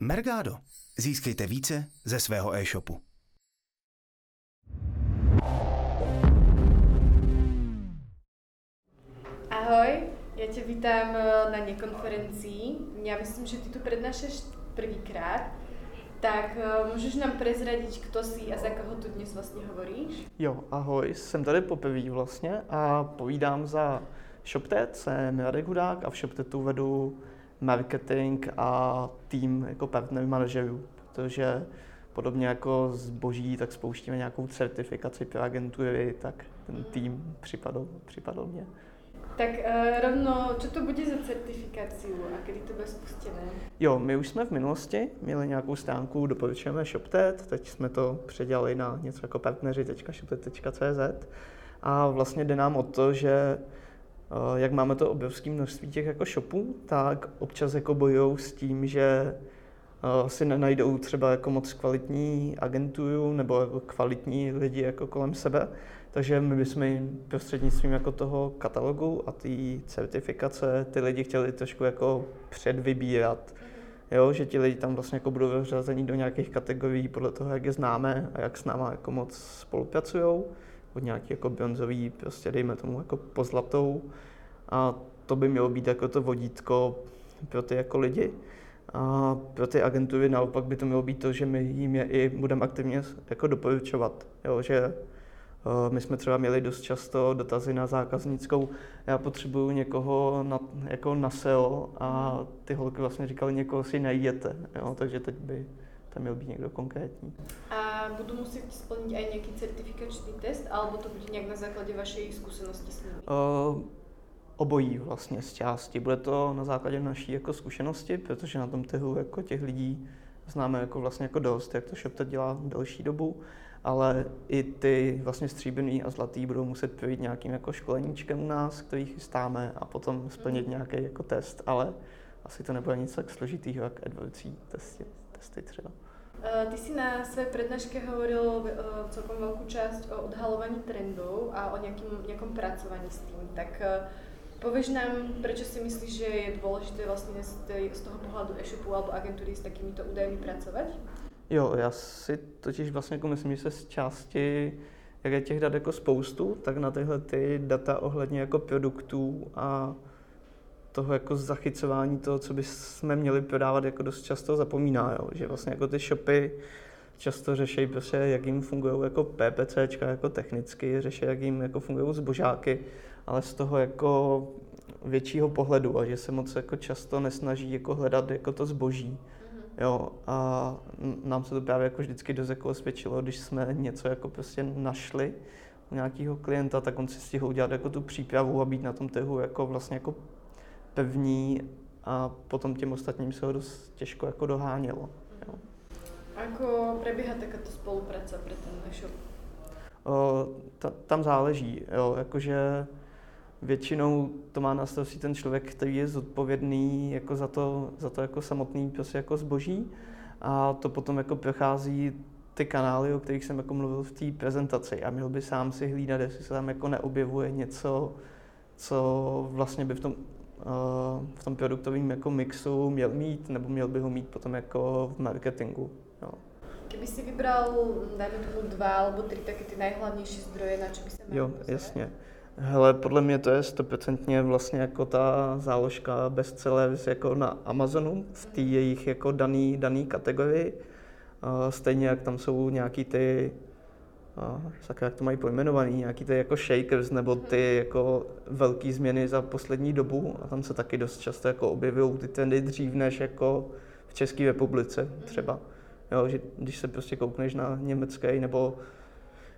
Mergado. Získejte více ze svého e-shopu. Ahoj, já tě vítám eh, na nekonferencii. Já myslím, že ty tu přednášeš prvýkrát. Tak eh, můžeš nám prezradit, kdo jsi a za koho tu dnes vlastně hovoríš? Jo, ahoj, jsem tady poprvé vlastně a povídám za ShopTet, jsem Radek Hudák a v ShopTetu vedu marketing a tým jako partner manažerů, protože podobně jako zboží, tak spouštíme nějakou certifikaci pro agentury, tak ten tým připadl, připadl mě. Tak uh, rovno, co to bude za certifikaci a kdy to bude spustené? Jo, my už jsme v minulosti měli nějakou stránku, doporučujeme ShopTet, teď jsme to předělali na něco jako partneři.shoptet.cz a vlastně jde nám o to, že jak máme to obrovské množství těch jako shopů, tak občas jako bojují s tím, že uh, si nenajdou třeba jako moc kvalitní agenturu nebo jako kvalitní lidi jako kolem sebe, takže my bychom jim prostřednictvím jako toho katalogu a té certifikace ty lidi chtěli trošku jako předvybírat. Jo, že ti lidi tam vlastně jako budou vyřazení do nějakých kategorií podle toho, jak je známe a jak s náma jako moc spolupracují. Od nějaký jako bronzový, prostě dejme tomu jako pozlatou. A to by mělo být jako to vodítko pro ty jako lidi. A pro ty agentury naopak by to mělo být to, že my jim je i budeme aktivně jako doporučovat. Jo, že Eh, my jsme třeba měli dost často dotazy na zákaznickou, já potřebuju někoho na, jako na SEO a ty holky vlastně říkali, někoho si najděte, jo, takže teď by tam měl být někdo konkrétní. A budu muset splnit i nějaký certifikační test, alebo to bude nějak na základě vaší zkušenosti s nimi? Uh, obojí vlastně z části. Bude to na základě naší jako zkušenosti, protože na tom trhu jako těch lidí známe jako vlastně jako dost, jak to ShopTet dělá delší dobu ale i ty vlastně stříbrný a zlatý budou muset projít nějakým jako školeníčkem u nás, který chystáme a potom splnit mm. nějaký jako test, ale asi to nebude nic tak složitýho, jak AdWordsí testy, testy třeba. Eh, ty si na své přednášce hovoril uh, celkom velkou část o odhalování trendů a o nějakým, nějakom pracování s tím. Tak uh, pověš nám, proč si myslíš, že je důležité vlastně z, z toho pohledu e-shopu alebo agentury s takýmito údajmi pracovat? Jo, já si totiž vlastně jako myslím, že se z části, jak je těch dat jako spoustu, tak na tyhle ty data ohledně jako produktů a toho jako zachycování toho, co bychom měli prodávat, jako dost často zapomíná, jo? že vlastně jako ty shopy často řeší prostě, jak jim fungují jako PPCčka jako technicky, řeší, jak jim jako fungují zbožáky, ale z toho jako většího pohledu a že se moc jako často nesnaží jako hledat jako to zboží. Jo, a nám se to právě jako vždycky dost jako osvědčilo, když jsme něco jako prostě našli u nějakého klienta, tak on si stihl udělat jako tu přípravu a být na tom trhu jako vlastně jako pevní a potom těm ostatním se ho dost těžko jako dohánělo. Jo. Ako prebíhá takáto spolupráce pro ten e-shop? O, ta, tam záleží, jo, jakože většinou to má na starosti ten člověk, který je zodpovědný jako za to, za to jako samotný prostě jako zboží a to potom jako prochází ty kanály, o kterých jsem jako mluvil v té prezentaci a měl by sám si hlídat, jestli se tam jako neobjevuje něco, co vlastně by v tom, v tom produktovém jako mixu měl mít, nebo měl by ho mít potom jako v marketingu. Jo. Kdyby si vybral, dajme tomu dva alebo tři taky ty nejhlavnější zdroje, na čo by se měl Jo, jasně. Hele, podle mě to je stoprocentně vlastně jako ta záložka bestsellers jako na Amazonu v té jejich jako daný, daný kategorii. Stejně jak tam jsou nějaký ty, tak jak to mají pojmenovaný, nějaký ty jako shakers nebo ty jako velké změny za poslední dobu a tam se taky dost často jako objevují ty trendy dřív než jako v České republice třeba. Jo, že když se prostě koukneš na německý nebo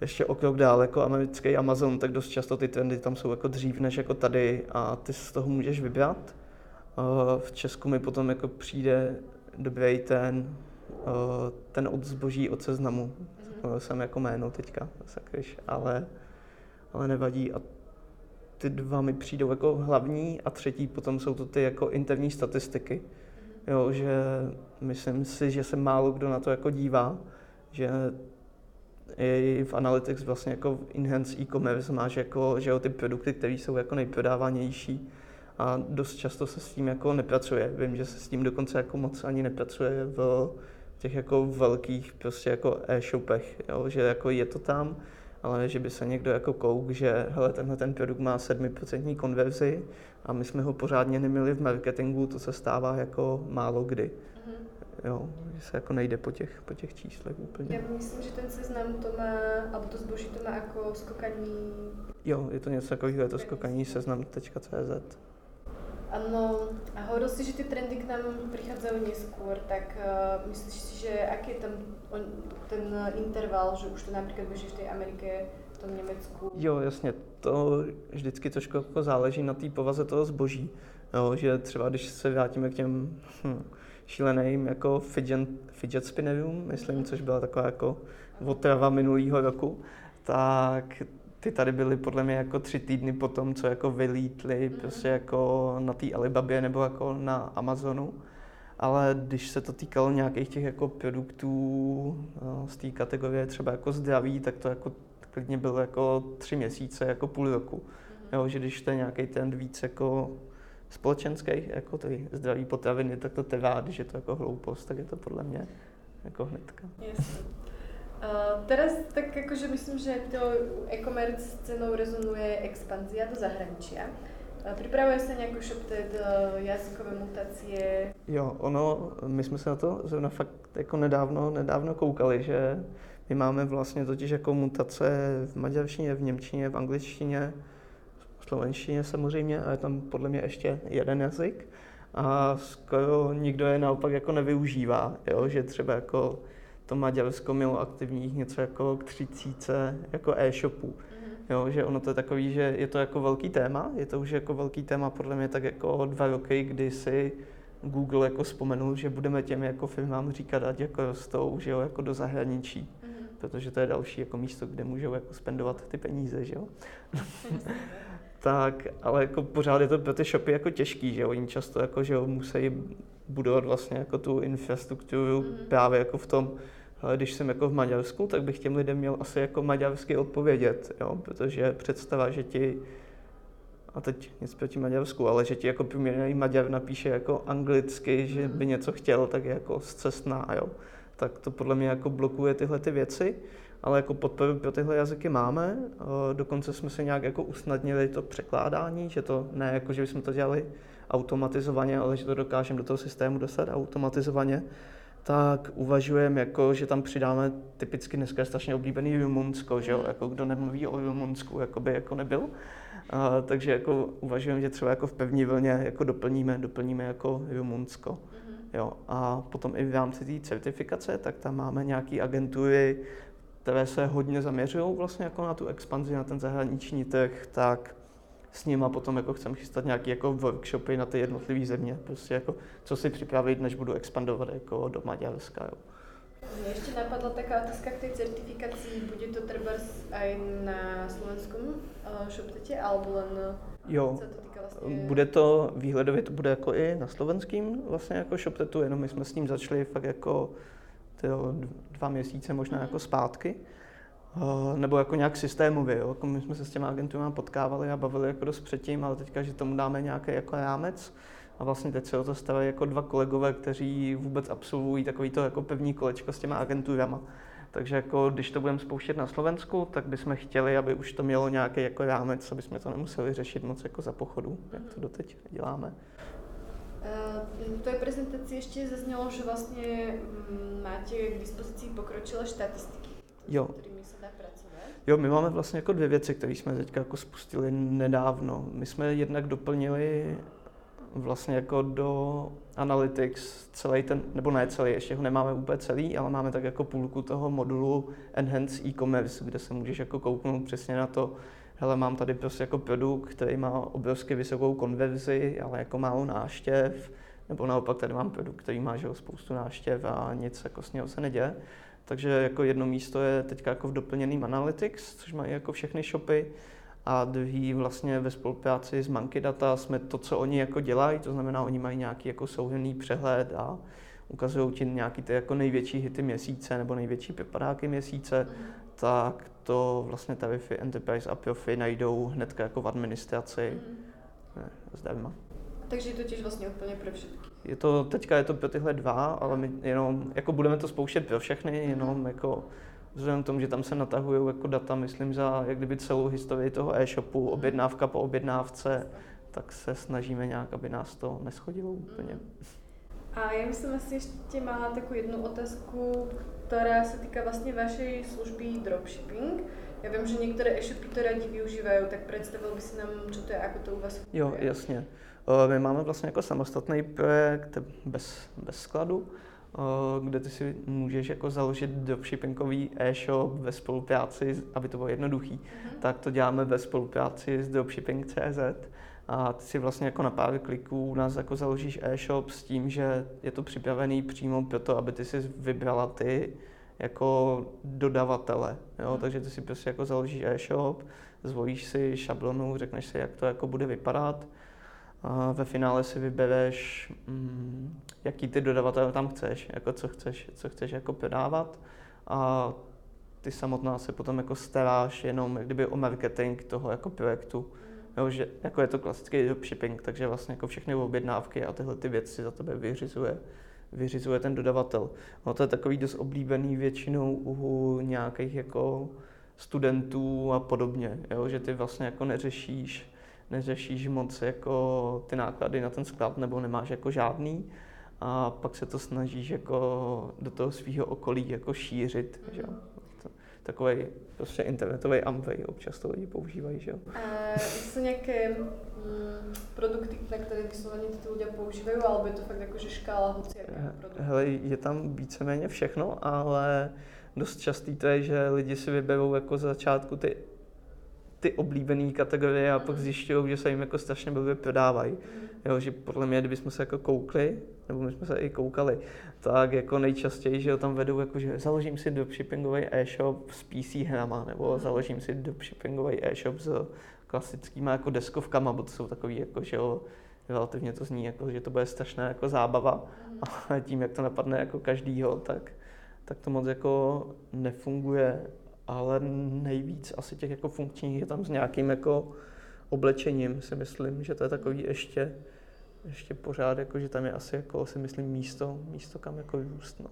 ještě o krok dál jako americký Amazon, tak dost často ty trendy tam jsou jako dřív než jako tady a ty z toho můžeš vybrat. V Česku mi potom jako přijde dobrý ten, ten od zboží od seznamu. Mm-hmm. jsem jako jméno teďka, sakryš, ale, ale nevadí. A ty dva mi přijdou jako hlavní a třetí potom jsou to ty jako interní statistiky. Jo, že myslím si, že se málo kdo na to jako dívá, že i v Analytics vlastně jako v Enhance e-commerce máš jako, že jo, ty produkty, které jsou jako nejprodávanější a dost často se s tím jako nepracuje. Vím, že se s tím dokonce jako moc ani nepracuje v těch jako velkých prostě jako e-shopech, jo? že jako je to tam, ale že by se někdo jako kouk, že hele, tenhle ten produkt má 7% konverzi a my jsme ho pořádně neměli v marketingu, to se stává jako málo kdy. Mm-hmm. Jo, že se jako nejde po těch, po těch číslech úplně. Já myslím, že ten seznam to má, alebo to zboží to má jako skokaní... Jo, je to něco takového, je to skokaní seznam.cz. Ano, a hovoril si, že ty trendy k nám prichádzajú neskôr, tak uh, myslíš si, že aký je tam on, ten interval, že už to například beží v té Amerike, v tom Německu? Jo, jasně, to vždycky trošku jako záleží na té povaze toho zboží. Jo, že třeba když se vrátíme k těm hm, šíleným jako fidget, fidget spinnerům, myslím, což byla taková jako otrava minulého roku, tak ty tady byly podle mě jako tři týdny po tom, co jako vylítly mm. prostě jako na té Alibabě nebo jako na Amazonu. Ale když se to týkalo nějakých těch jako produktů no, z té kategorie třeba jako zdraví, tak to jako klidně bylo jako tři měsíce, jako půl roku. Mm. Jo, že když to je nějaký trend víc jako společenský, jako ty zdraví potraviny, tak to trvá, když je to jako hloupost, tak je to podle mě jako hnedka. Jasně. Uh, teraz tak akože myslím, že to e-commerce cenou rezonuje expanzia do zahraničia. Uh, připravuje se nějakou ShopTed jazykové mutace? Jo, ono, my jsme se na to zrovna fakt jako nedávno, nedávno koukali, že my máme vlastně totiž jako mutace v maďarštině, v němčině, v angličtině, v slovenštině samozřejmě, a je tam podle mě ještě jeden jazyk. A skoro nikdo je naopak jako nevyužívá, jo? že třeba jako to Maďarsko mělo aktivních něco jako k třicíce jako e-shopů. Mm-hmm. Jo, že ono to je takový, že je to jako velký téma, je to už jako velký téma podle mě tak jako dva roky, kdy si Google jako vzpomenul, že budeme těm jako firmám říkat, ať jako rostou, že jo, jako do zahraničí. Protože to je další jako místo, kde můžou jako spendovat ty peníze, že jo. tak, ale jako pořád je to pro ty shopy jako těžký, že jo, oni často jako, že jo, musí budovat vlastně jako tu infrastrukturu mm-hmm. právě jako v tom, když jsem jako v Maďarsku, tak bych těm lidem měl asi jako maďarsky odpovědět, jo? protože představa, že ti, a teď nic proti Maďarsku, ale že ti jako průměrný Maďar napíše jako anglicky, že by něco chtěl, tak je jako zcestná, jo. Tak to podle mě jako blokuje tyhle ty věci, ale jako podporu pro tyhle jazyky máme. Dokonce jsme se nějak jako usnadnili to překládání, že to ne jako, že bychom to dělali automatizovaně, ale že to dokážeme do toho systému dostat automatizovaně tak uvažujeme, jako, že tam přidáme typicky dneska je strašně oblíbený Rumunsko, že jo? Mm. Jako, kdo nemluví o Rumunsku, jako by jako nebyl. A, takže jako uvažujeme, že třeba jako v pevní vlně jako doplníme, doplníme jako Rumunsko. Mm-hmm. Jo, a potom i v rámci té certifikace, tak tam máme nějaké agentury, které se hodně zaměřují vlastně jako na tu expanzi, na ten zahraniční trh, tak s nima potom jako chcem chystat nějaký jako workshopy na ty jednotlivé země, prostě jako co si připravit, než budu expandovat jako do Maďarska. Jo. Mě ještě napadla taková otázka k té certifikaci. Bude to třeba i na slovenskom uh, ShopTete, alebo len Jo, to vlastně... bude to, výhledově to bude jako i na slovenským vlastně jako ShopTetu, jenom my jsme s ním začali fakt jako tyjo, dva měsíce možná mm-hmm. jako zpátky. Eh, nebo jako nějak systémově. Jo. Jako my jsme se s těma agenturami potkávali a bavili jako dost předtím, ale teďka, že tomu dáme nějaký jako rámec. A vlastně teď se o to stavají jako dva kolegové, kteří vůbec absolvují takovýto jako pevní kolečko s těma agenturama. Takže jako, když to budeme spouštět na Slovensku, tak bychom chtěli, aby už to mělo nějaký jako rámec, aby jsme to nemuseli řešit moc jako za pochodu, jak to doteď děláme. Uh, v té prezentaci ještě zaznělo, že vlastně mm, máte k dispozici pokročilé statistiky, jo. Jo, my máme vlastně jako dvě věci, které jsme teďka jako spustili nedávno. My jsme jednak doplnili vlastně jako do Analytics celý ten, nebo ne celý, ještě ho nemáme úplně celý, ale máme tak jako půlku toho modulu Enhance e-commerce, kde se můžeš jako kouknout přesně na to, hele, mám tady prostě jako produkt, který má obrovsky vysokou konverzi, ale jako málo náštěv, nebo naopak tady mám produkt, který má že spoustu náštěv a nic jako s něho se neděje. Takže jako jedno místo je teď jako v doplněným Analytics, což mají jako všechny shopy, a druhý vlastně ve spolupráci s Monkey Data jsme to, co oni jako dělají, to znamená, oni mají nějaký jako souhrný přehled a ukazují ti nějaký ty jako největší hity měsíce nebo největší preparáky měsíce, tak to vlastně tarify Enterprise a Profi najdou hned jako v administraci mm. zdarma. Takže je to těž vlastně úplně pro všechny. Je to, teďka je to pro tyhle dva, ale my jenom, jako budeme to spouštět pro všechny, jenom jako vzhledem k tomu, že tam se natahují jako data, myslím, za jak kdyby celou historii toho e-shopu, objednávka po objednávce, tak se snažíme nějak, aby nás to neschodilo úplně. A já myslím asi ještě má takovou jednu otázku, která se týká vlastně vašej služby dropshipping. Já vím, že některé e-shopy to rádi využívají, tak představil by si nám, co to je, jako to u vás funguje. Jo, jasně. My máme vlastně jako samostatný projekt bez, bez skladu, kde ty si můžeš jako založit dropshippingový e-shop ve spolupráci, aby to bylo jednoduchý. Mm-hmm. Tak to děláme ve spolupráci s dropshipping.cz a ty si vlastně jako na pár kliků u nás jako založíš e-shop s tím, že je to připravený přímo pro to, aby ty si vybrala ty jako dodavatele. Jo? Takže ty si prostě jako založíš e-shop, zvolíš si šablonu, řekneš si, jak to jako bude vypadat. A ve finále si vybereš, mm, jaký ty dodavatele tam chceš, jako co chceš, co chceš jako prodávat. A ty samotná se potom jako staráš jenom jak kdyby o marketing toho jako projektu. Jo, že jako je to klasický dropshipping, takže vlastně jako všechny objednávky a tyhle ty věci za tebe vyřizuje, vyřizuje ten dodavatel. No to je takový dost oblíbený většinou u nějakých jako studentů a podobně, jo, že ty vlastně jako neřešíš, neřešíš moc jako ty náklady na ten sklad nebo nemáš jako žádný a pak se to snažíš jako do toho svého okolí jako šířit, mm. že? takový prostě internetový Amway, občas to lidi používají, že jo. A jsou nějaké mm, produkty, na které vysloveně ty lidé používají, alebo je to fakt jakože škála hociakého produktu? Hele, je tam víceméně všechno, ale dost častý to je, že lidi si vyberou jako začátku ty ty oblíbené kategorie a pak mhm. zjišťují, že se jim jako strašně blbě prodávají. Mhm. Jo, že podle mě, kdybychom se jako koukli, nebo my jsme se i koukali, tak jako nejčastěji, že tam vedou, jako, že založím si dropshippingový e-shop s PC hrama, nebo mhm. založím si dropshippingový e-shop s klasickýma jako deskovkama, bo to jsou takový, jako, že jo, relativně to zní, jako, že to bude strašná jako zábava, ale tím, jak to napadne jako každýho, tak, tak to moc jako nefunguje ale nejvíc asi těch jako funkčních je tam s nějakým jako oblečením, si myslím, že to je takový ještě, ještě pořád, jako, že tam je asi jako si myslím místo, místo kam jako růst. No.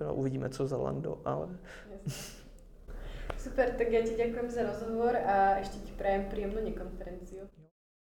Uh-huh. uvidíme, co za Lando, ale... Super, tak já ti děkuji za rozhovor a ještě ti prajem příjemnou nekonferenciu.